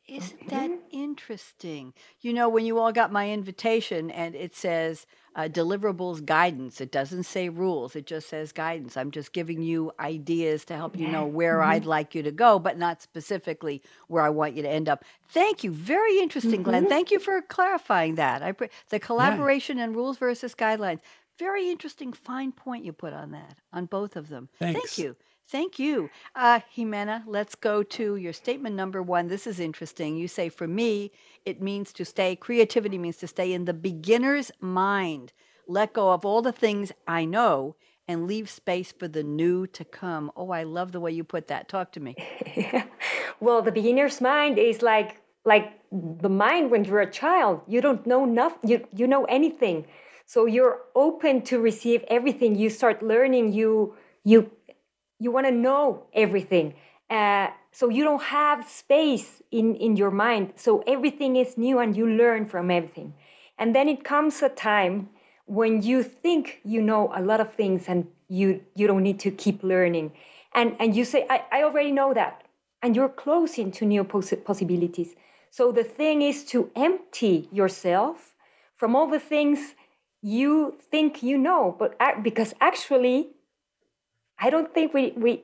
Isn't that interesting? You know, when you all got my invitation and it says uh, deliverables guidance, it doesn't say rules, it just says guidance. I'm just giving you ideas to help you know where mm-hmm. I'd like you to go, but not specifically where I want you to end up. Thank you. Very interesting, mm-hmm. Glen. Thank you for clarifying that. I pre- the collaboration and rules versus guidelines. Very interesting, fine point you put on that, on both of them. Thanks. Thank you. Thank you. Uh, Ximena, let's go to your statement number one. This is interesting. You say, for me, it means to stay, creativity means to stay in the beginner's mind, let go of all the things I know and leave space for the new to come. Oh, I love the way you put that. Talk to me. *laughs* well, the beginner's mind is like like the mind when you're a child. You don't know nothing. You you know anything. So you're open to receive everything. You start learning. You you you want to know everything uh, so you don't have space in in your mind so everything is new and you learn from everything. And then it comes a time when you think you know a lot of things and you you don't need to keep learning. And and you say i, I already know that and you're closing to new poss- possibilities. So the thing is to empty yourself from all the things you think you know but because actually I don't think we, we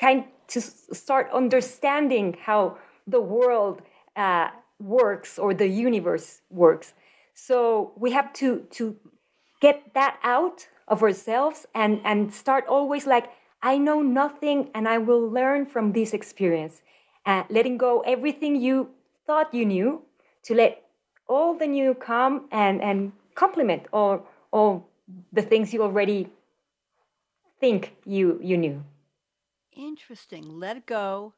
kind to start understanding how the world uh, works or the universe works. So we have to to get that out of ourselves and and start always like I know nothing and I will learn from this experience. Uh, letting go everything you thought you knew to let all the new come and and complement or or the things you already think you you knew. Interesting. Let go.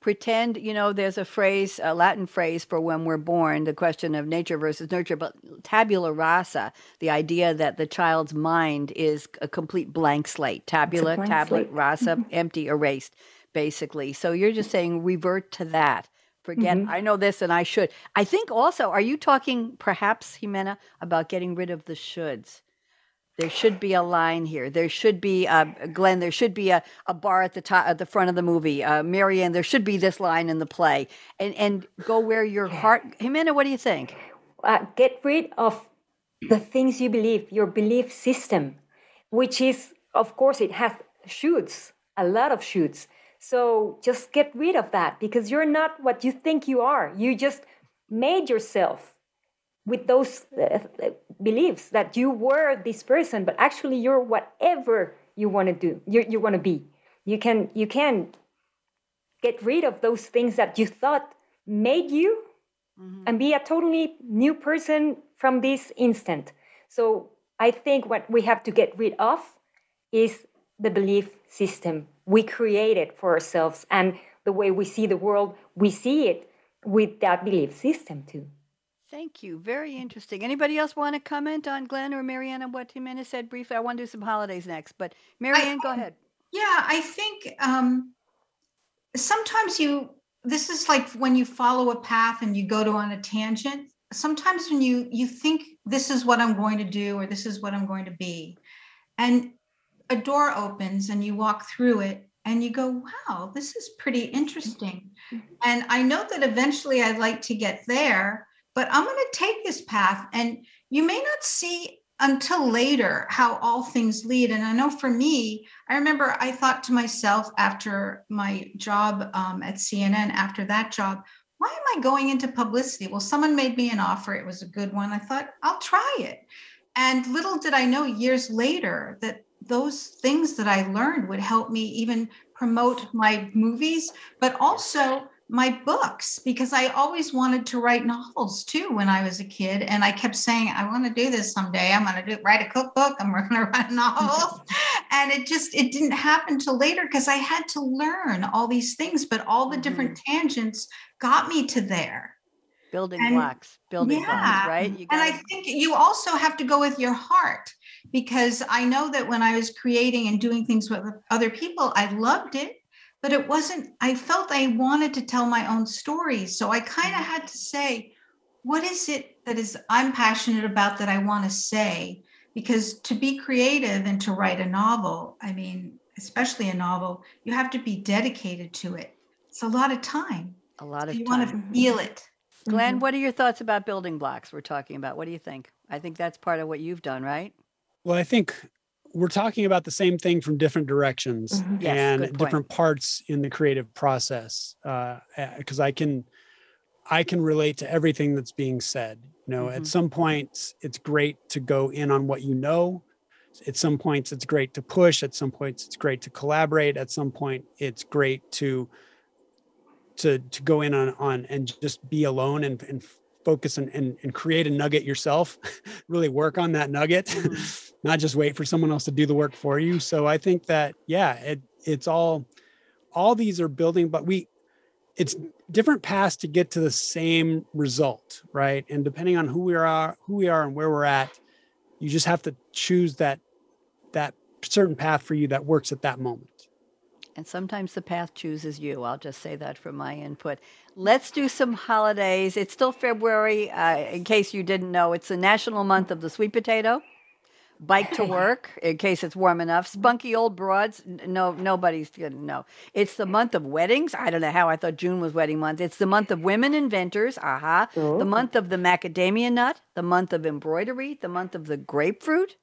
Pretend, you know, there's a phrase, a Latin phrase for when we're born, the question of nature versus nurture, but tabula rasa, the idea that the child's mind is a complete blank slate. Tabula, blank tablet, slate. rasa, empty, erased, basically. So you're just saying revert to that. Forget, Mhm. I know this and I should. I think also, are you talking perhaps, Ximena, about getting rid of the shoulds? There should be a line here. There should be, uh, Glen, there should be a, a bar at the top, at the front of the movie. Uh, Maryann, there should be this line in the play. And, and go where your heart, Ximena, what do you think? uh, get rid of the things you believe, your belief system, which is, of course, it has shoots, a lot of shoots. So just get rid of that because you're not what you think you are. You just made yourself with those uh, beliefs that you were this person, but actually you're whatever you want to do. You you want to be. You can you can get rid of those things that you thought made you and be a totally new person from this instant. So I think what we have to get rid of is the belief system we created for ourselves and the way we see the world, we see it with that belief system too. Thank you. Very interesting. Anybody else want to comment on Glen or Maryann on what Ximena said briefly? I want to do some holidays next, but Maryann, go ahead. Yeah, I think um, sometimes you, this is like when you follow a path and you go to on a tangent. Sometimes when you you think this is what I'm going to do or this is what I'm going to be, and a door opens and you walk through it and you go, wow, this is pretty interesting. And I know that eventually I'd like to get there, but I'm going to take this path. And you may not see until later how all things lead. And I know for me, I remember I thought to myself after my job um, at CNN, after that job, why am I going into publicity? Well, someone made me an offer. It was a good one. I thought, I'll try it. And little did I know years later that those things that I learned would help me even promote my movies, but also my books, because I always wanted to write novels too when I was a kid. And I kept saying, I want to do this someday. I'm going to do write a cookbook. I'm *laughs* going to write a novel. *laughs* and it just it didn't happen till later because I had to learn all these things, but all the different mm-hmm. tangents got me to there. Building And- blocks, building blocks, right? You And I think you also have to go with your heart because I know that when I was creating and doing things with other people, I loved it, but it wasn't, I felt I wanted to tell my own stories. So I kind of mm. had to say, what is it that is I'm passionate about that I want to say? Because to be creative and to write a novel, I mean, especially a novel, you have to be dedicated to it. It's a lot of time. a lot of You want to feel it. Glen, mm-hmm. what are your thoughts about building blocks we're talking about? What do you think? I think that's part of what you've done, right? Well, I think we're talking about the same thing from different directions Mhm. Yes, and different parts in the creative process. Because I can, I can relate to everything that's being said. You know, Mhm. at some points it's great to go in on what you know. At some points it's great to push. At some points it's great to collaborate. At some point it's great to to to go in on on and just be alone and and focus and and, and create a nugget yourself. *laughs* really work on that nugget. Mhm. Not just wait for someone else to do the work for you. So I think that yeah, it it's all all these are building, but we it's different paths to get to the same result, right? And depending on who we are, who we are and where we're at, you just have to choose that that certain path for you that works at that moment. And sometimes the path chooses you. I'll just say that from my input. Let's do some holidays. It's still February. Uh, in case you didn't know, it's the national month of the sweet potato. Bike to work, in case it's warm enough. Mm-hmm. Spunky old broads. No, nobody's gonna know. It's the month of weddings. I don't know how I thought June was wedding month. It's the month of women inventors. Aha. The Oh. month of the macadamia nut. The month of embroidery. The month of the grapefruit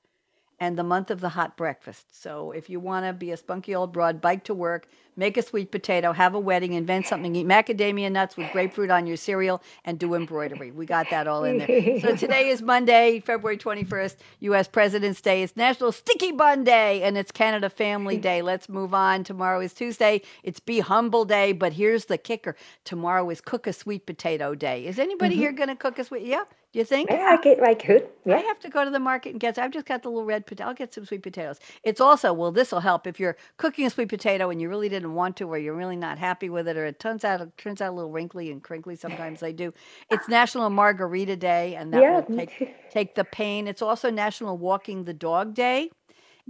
and the month of the hot breakfast. So if you want to be a spunky old broad, bike to work, make a sweet potato, have a wedding, invent something, eat macadamia nuts with grapefruit on your cereal, and do embroidery. We got that all in there. So *laughs* today is Monday, February 21st, U.S. President's Day. It's National Sticky Bun Day, and it's Canada Family Day. Let's move on. Tomorrow is Tuesday. It's Be Humble Day, but here's the kicker. Tomorrow is Cook a Sweet Potato Day. Is anybody mm-hmm. here going to cook a sweet? Yeah. Do you think? Yeah, I get I could. Yeah. I have to go to the market and get. I've just got the little red potato. I'll get some sweet potatoes. It's also well, this will help if you're cooking a sweet potato and you really didn't want to, or you're really not happy with it, or it turns out it turns out a little wrinkly and crinkly. Sometimes they do. It's National Margarita Day, and that yeah, will take take the pain. It's also National Walking the Dog Day,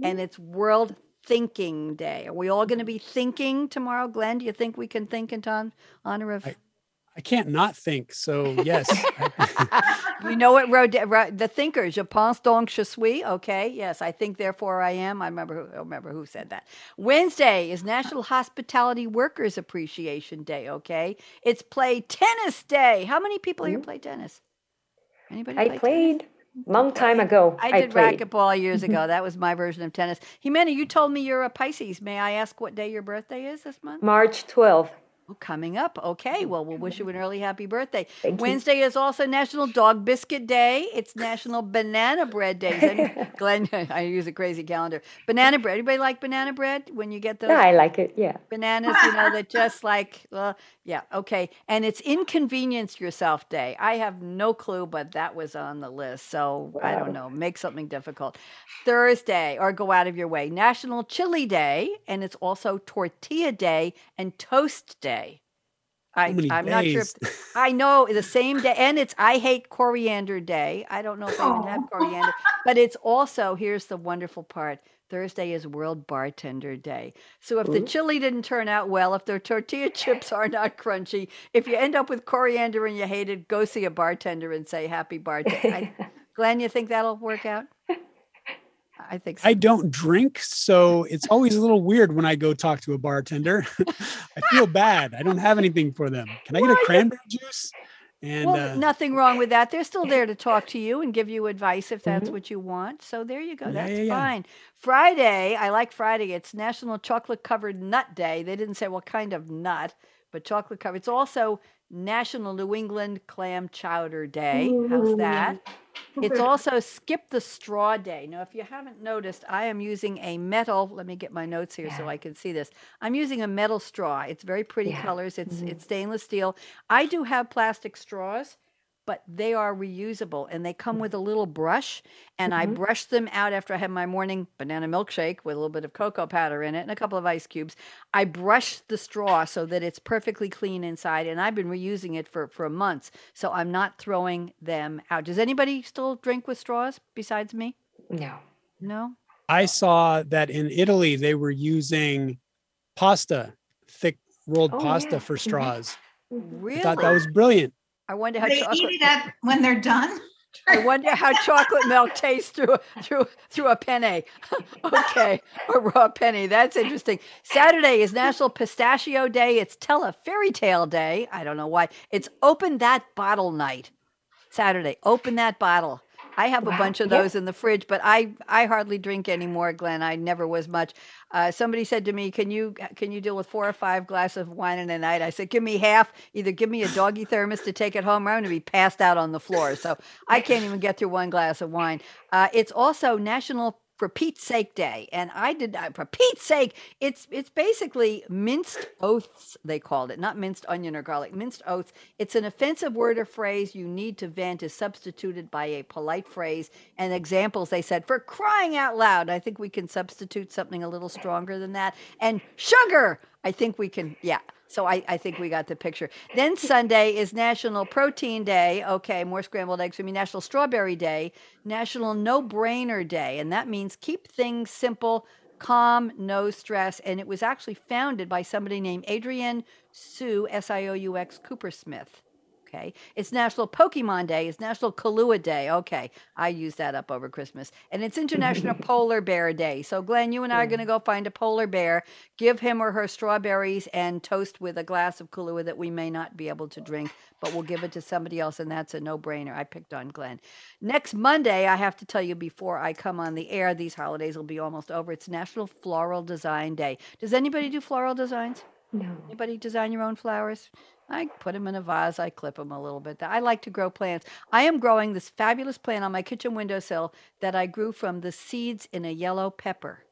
and mm. it's World Thinking Day. Are we all going to be thinking tomorrow, Glen? Do you think we can think in ton honor of? I- I can't not think. So yes. *laughs* you know what? Wrote, the thinker, je pense donc je suis. Okay. Yes, I think therefore I am. I remember who, I remember who said that. Wednesday is National Hospitality Workers Appreciation Day. Okay. It's Play Tennis Day. How many people here hmm? play tennis? Anybody? I play played. Tennis? Long time ago. I did I racquetball years mm-hmm. ago. that was my version of tennis. Ximena, you told me you're a Pisces. May I ask what day your birthday is this month? March 12th coming up. Okay, well, we'll wish you an early happy birthday. Thank Wednesday you. is also National Dog Biscuit Day. It's National Banana Bread Day. And *laughs* Glen, *laughs* I use a crazy calendar. Banana bread. Anybody like banana bread when you get those? Yeah, I like it. Yeah. Bananas, you know, that just *laughs* like, uh, yeah, okay. And it's Inconvenience Yourself Day. I have no clue, but that was on the list. So wow. I don't know. Make something difficult. Thursday, or go out of your way. National Chili Day. And it's also Tortilla Day and Toast Day. I, I'm days. not sure. If, I know the same day, and it's I hate coriander day. I don't know if I even have coriander, but it's also here's the wonderful part. Thursday is World Bartender Day. So if Ooh. the oh. chili didn't turn out well, if their tortilla chips are not crunchy, if you end up with coriander and you hate it, go see a bartender and say happy bartender. I, *laughs* Glen, you think that'll work out? I think so. I don't drink, so it's always a little weird when I go talk to a bartender. *laughs* I feel bad. I don't have anything for them. Can I get a cranberry juice? And well, uh, nothing wrong with that. They're still there to talk to you and give you advice if that's mm-hmm. what you want. So there you go. Yeah, that's yeah, yeah. fine. Friday, I like Friday. It's National Chocolate Covered Nut Day. They didn't say what kind of nut, but chocolate covered. It's also National New England Clam Chowder Day. How's that? It's also Skip the Straw Day. Now, if you haven't noticed, I am using a metal. Let me get my notes here yeah. so I can see this. I'm using a metal straw. It's very pretty yeah. colors. It's mm-hmm. it's stainless steel. I do have plastic straws, but they are reusable and they come with a little brush. And mm-hmm. I brush them out after I have my morning banana milkshake with a little bit of cocoa powder in it and a couple of ice cubes. I brush the straw so that it's perfectly clean inside. And I've been reusing it for, for months. So I'm not throwing them out. Does anybody still drink with straws besides me? No. No? I saw that in Italy they were using pasta, thick rolled oh, pasta yeah. for mm-hmm. straws. Really? I thought that was brilliant. I wonder how they chocolate eat it up when they're done. I wonder how chocolate milk tastes through through through a penne. *laughs* okay, a raw penny. That's interesting. Saturday is National Pistachio Day. It's Tell a Fairy Tale Day. I don't know why. It's Open That Bottle Night. Saturday, open that bottle. I have a bunch of those yeah. in the fridge, but I I hardly drink anymore, Glen. I never was much. Uh, somebody said to me, "Can you can you deal with four or five glasses of wine in a night?" I said, "Give me half. Either give me a doggy thermos to take it home, or I'm going to be passed out on the floor." So I can't even get through one glass of wine. Uh, it's also National for Pete's sake day. And I did uh, for Pete's sake, it's it's basically minced oaths, they called it, not minced onion or garlic, minced oaths. It's an offensive word or phrase you need to vent is substituted by a polite phrase. And examples they said, for crying out loud. I think we can substitute something a little stronger than that. And sugar, I think we can, yeah. So I, I think we got the picture. Then Sunday is National Protein Day. Okay, more scrambled eggs for me. National Strawberry Day. National No Brainer Day. And that means keep things simple, calm, no stress. And it was actually founded by somebody named Adrienne Sioux, S I O U X Coopersmith. Okay. It's National Pokemon Day. It's National Kahlua Day. Okay. I use that up over Christmas. And it's International *laughs* Polar Bear Day. So, Glen, you and I are going to go find a polar bear, give him or her strawberries, and toast with a glass of Kahlua that we may not be able to drink, but we'll give it to somebody else. And that's a no brainer. I picked on Glen. Next Monday, I have to tell you before I come on the air, these holidays will be almost over. It's National Floral Design Day. Does anybody do floral designs? No. Anybody design your own flowers? I put them in a vase. I clip them a little bit. I like to grow plants. I am growing this fabulous plant on my kitchen windowsill that I grew from the seeds in a yellow pepper.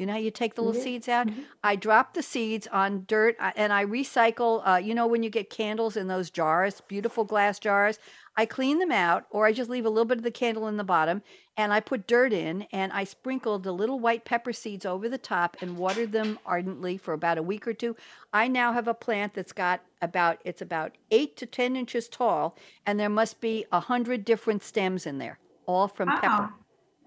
You know how you take the little Mhm. seeds out? Mhm. I drop the seeds on dirt uh, and I recycle. Uh, you know, when you get candles in those jars, beautiful glass jars, I clean them out or I just leave a little bit of the candle in the bottom and I put dirt in and I sprinkled the little white pepper seeds over the top and watered them ardently for about a week or two. I now have a plant that's got about, it's about eight to 10 inches tall and there must be a hundred different stems in there, all from pepper.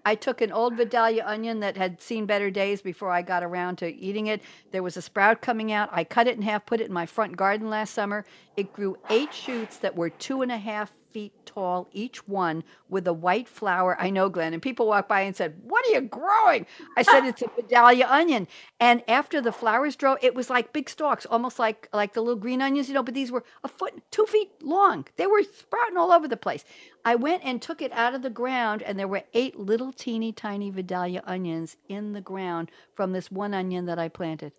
I took an old Vidalia onion that had seen better days before I got around to eating it. There was a sprout coming out. I cut it in half, put it in my front garden last summer. It grew eight shoots that were two and a half feet tall, each one with a white flower. I know, Glen. And people walked by and said, What are you growing? I said, It's a Vidalia onion. And after the flowers grow, it was like big stalks, almost like like the little green onions, you know, but these were a foot, two feet long. They were sprouting all over the place. I went and took it out of the ground, and there were eight little teeny tiny Vidalia onions in the ground from this one onion that I planted.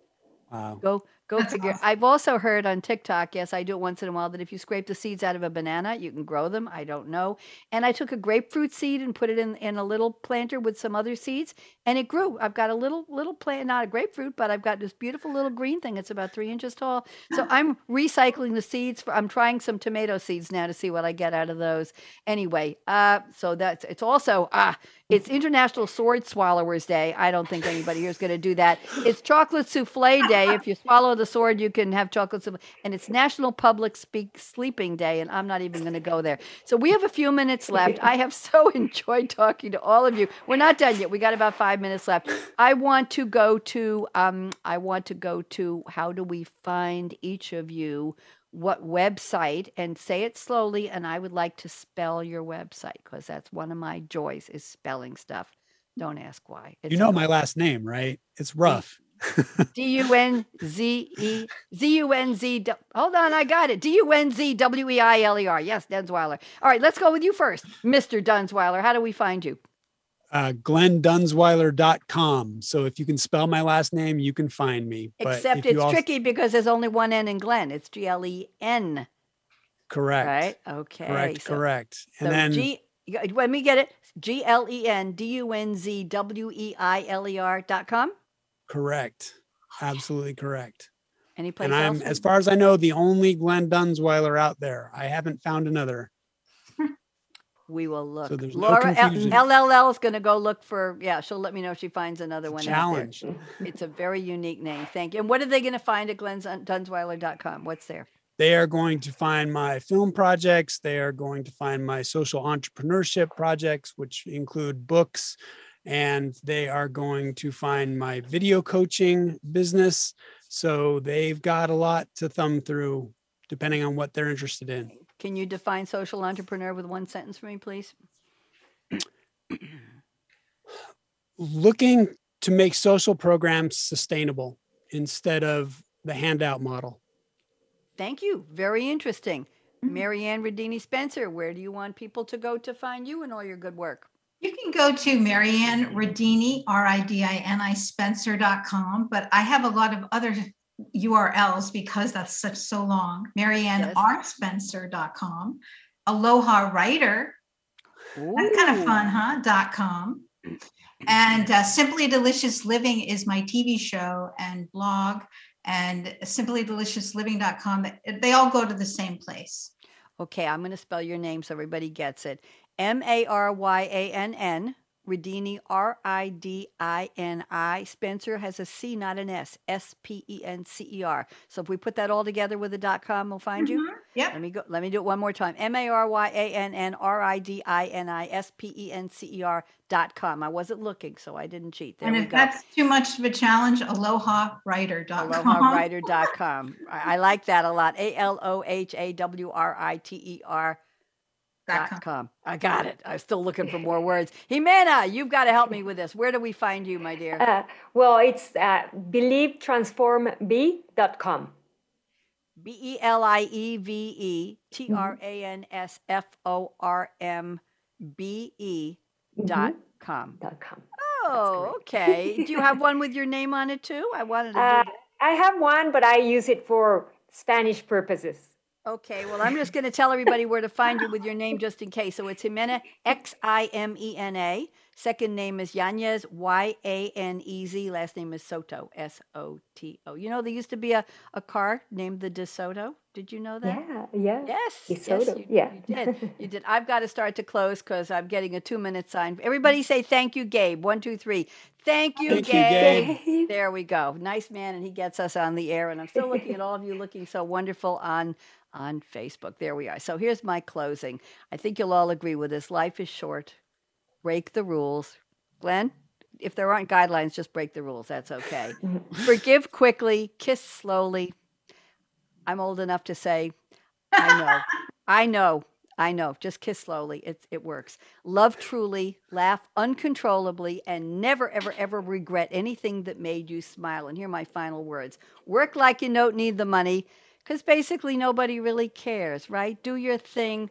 Wow. Go go That's figure. awesome. I've also heard on TikTok, yes, I do it once in a while, that if you scrape the seeds out of a banana, you can grow them. I don't know. And I took a grapefruit seed and put it in, in a little planter with some other seeds, and it grew. I've got a little little plant, not a grapefruit, but I've got this beautiful little green thing. It's about three inches tall. So *laughs* I'm recycling the seeds. For, I'm trying some tomato seeds now to see what I get out of those. Anyway, uh, so that's it's also ah, it's International Sword Swallowers Day. I don't think anybody here is going to do that. It's Chocolate Souffle Day. If you swallow the sword, you can have chocolate souffle. And it's National Public Speak Sleeping Day. And I'm not even going to go there. So we have a few minutes left. I have so *laughs* enjoyed talking to all of you. We're not done yet. We got about five minutes left. I want to go to. Um, I want to go to. How do we find each of you? What website and say it slowly and i would like to spell your website because that's one of my joys is spelling stuff. Don't ask why. You know my last name, right? It's rough. *laughs* d-u-n-z-e z-u-n-z hold on i got it. D-u-n-z-w-e-i-l-e-r yes dunzweiler. All right let's go with you first mr dunzweiler. How do we find you Uh, GlenDunzweiler.com. So if you can spell my last name, you can find me. Except it's also- tricky because there's only one n in glen it's g-l-e-n Correct. right okay Correct. so- correct. And So then G, let me get it. G L E N D U N Z W E I L E R dot com. correct. Absolutely correct. Any place and I'm, else? as far as I know, the only Glen Dunzweiler out there. I haven't found another. We will look. there's no Laura L- LLL is going to go look for. Yeah, she'll let me know if she finds another one. Challenge. *laughs* It's a very unique name. Thank you. And what are they going to find at glendunzweiler.com? Uh, What's there? They are going to find my film projects. They are going to find my social entrepreneurship projects, which include books. And they are going to find my video coaching business. So they've got a lot to thumb through, depending on what they're interested in. Can you define social entrepreneur with one sentence for me, please? Looking to make social programs sustainable instead of the handout model. Thank you. Very interesting. Mhm. Maryann Ridini Spencer, where do you want people to go to find you and all your good work? You can go to Marianne Radini, R-I-D-I-N-I Spencer.com, but I have a lot of other URLs because that's such so long. Maryann R Aloha Writer, that's kind of fun, huh? Dot com. And uh, Simply Delicious Living is my TV show and blog, and simplydeliciousLiving.com. They all go to the same place. Okay, I'm going to spell your name so everybody gets it. M A R Y A N N Ridini, R I D I N I. Spencer has a C, not an S. S P E N C E R. So if we put that all together with a dot com, we'll find you. Mhm. Yep. Let me go. Let me do it one more time. M A R Y A N N R I D I N I S P E N C E R dot com. I wasn't looking, so I didn't cheat. There and we if go. that's too much of a challenge, alohawriter.com. AlohaWriter.com. I, I like that a lot. A L O H A W R I T E R Dot dot com. com. I got it. I was still looking for more words. Ximena, you've got to help me with this. Where do we find you, my dear? Uh, well, it's uh, believetransformbe.com. B E L I E V E T R A N S F O R M B E dot com. Dot com. Oh, okay. Do you have one with your name on it too? I wanted to do Uh, that. I have one, but I use it for Spanish purposes. Okay, well, I'm just going to tell everybody where to find you with your name just in case. So it's Ximena, X I M E N A. Second name is Yanez, Y A N E Z. Last name is Soto, S O T O. You know, there used to be a, a car named the DeSoto. Did you know that? Yeah, yeah. Yes. yes, you, yeah. you did. *laughs* You did. I've got to start to close because I'm getting a two minute sign. Everybody say thank you, Gabe. One, two, three. Thank you, Thank you, Gabe. Gabe. There we go. Nice man, and he gets us on the air. And I'm still looking at all of you looking so wonderful on on Facebook. There we are. So here's my closing. I think you'll all agree with this. Life is short. Break the rules. Glen, if there aren't guidelines, just break the rules. That's okay. *laughs* Forgive quickly, kiss slowly. I'm old enough to say, I know. I know. I know. Just kiss slowly. It, it works. Love truly, laugh uncontrollably, and never, ever, ever regret anything that made you smile. And here are my final words work like you don't need the money, because basically nobody really cares, right? Do your thing,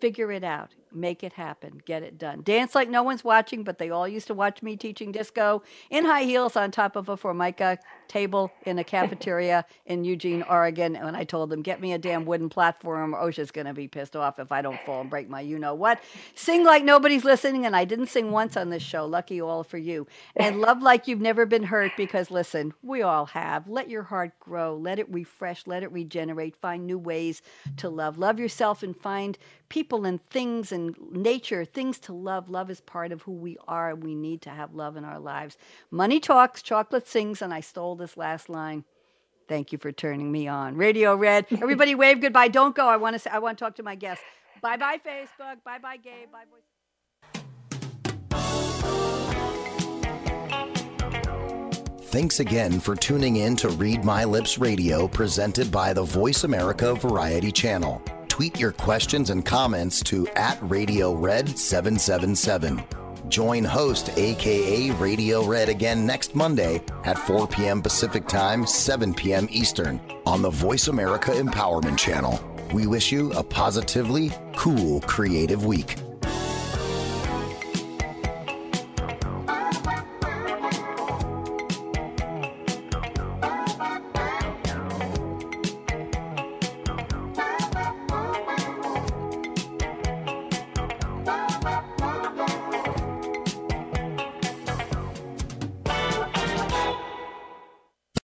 figure it out, make it happen, get it done. Dance like no one's watching, but they all used to watch me teaching disco in high heels on top of a Formica table in a cafeteria in Eugene, Oregon. And I told them, get me a damn wooden platform. OSHA's going to be pissed off if I don't fall and break my you know what. Sing like nobody's listening. And I didn't sing once on this show. Lucky all for you. And love like you've never been hurt because listen, we all have. Let your heart grow. Let it refresh. Let it regenerate. Find new ways to love. Love yourself and find people and things and nature, things to love. Love is part of who we are. We need to have love in our lives. Money talks, chocolate sings, and I stole this last line. Thank you for turning me on. Radio Red. *laughs* Everybody wave goodbye. Don't go. I want to say I want to talk to my guests. Bye bye Facebook. Bye bye Gabe. Bye voice. Thanks again for tuning in to Read My Lips Radio presented by the Voice America Variety Channel. Tweet your questions and comments to at Radio Red 777. Join host aka Radio Red again next Monday at 4 p.m. Pacific Time, 7 p.m. Eastern on the Voice America Empowerment Channel. We wish you a positively cool creative week.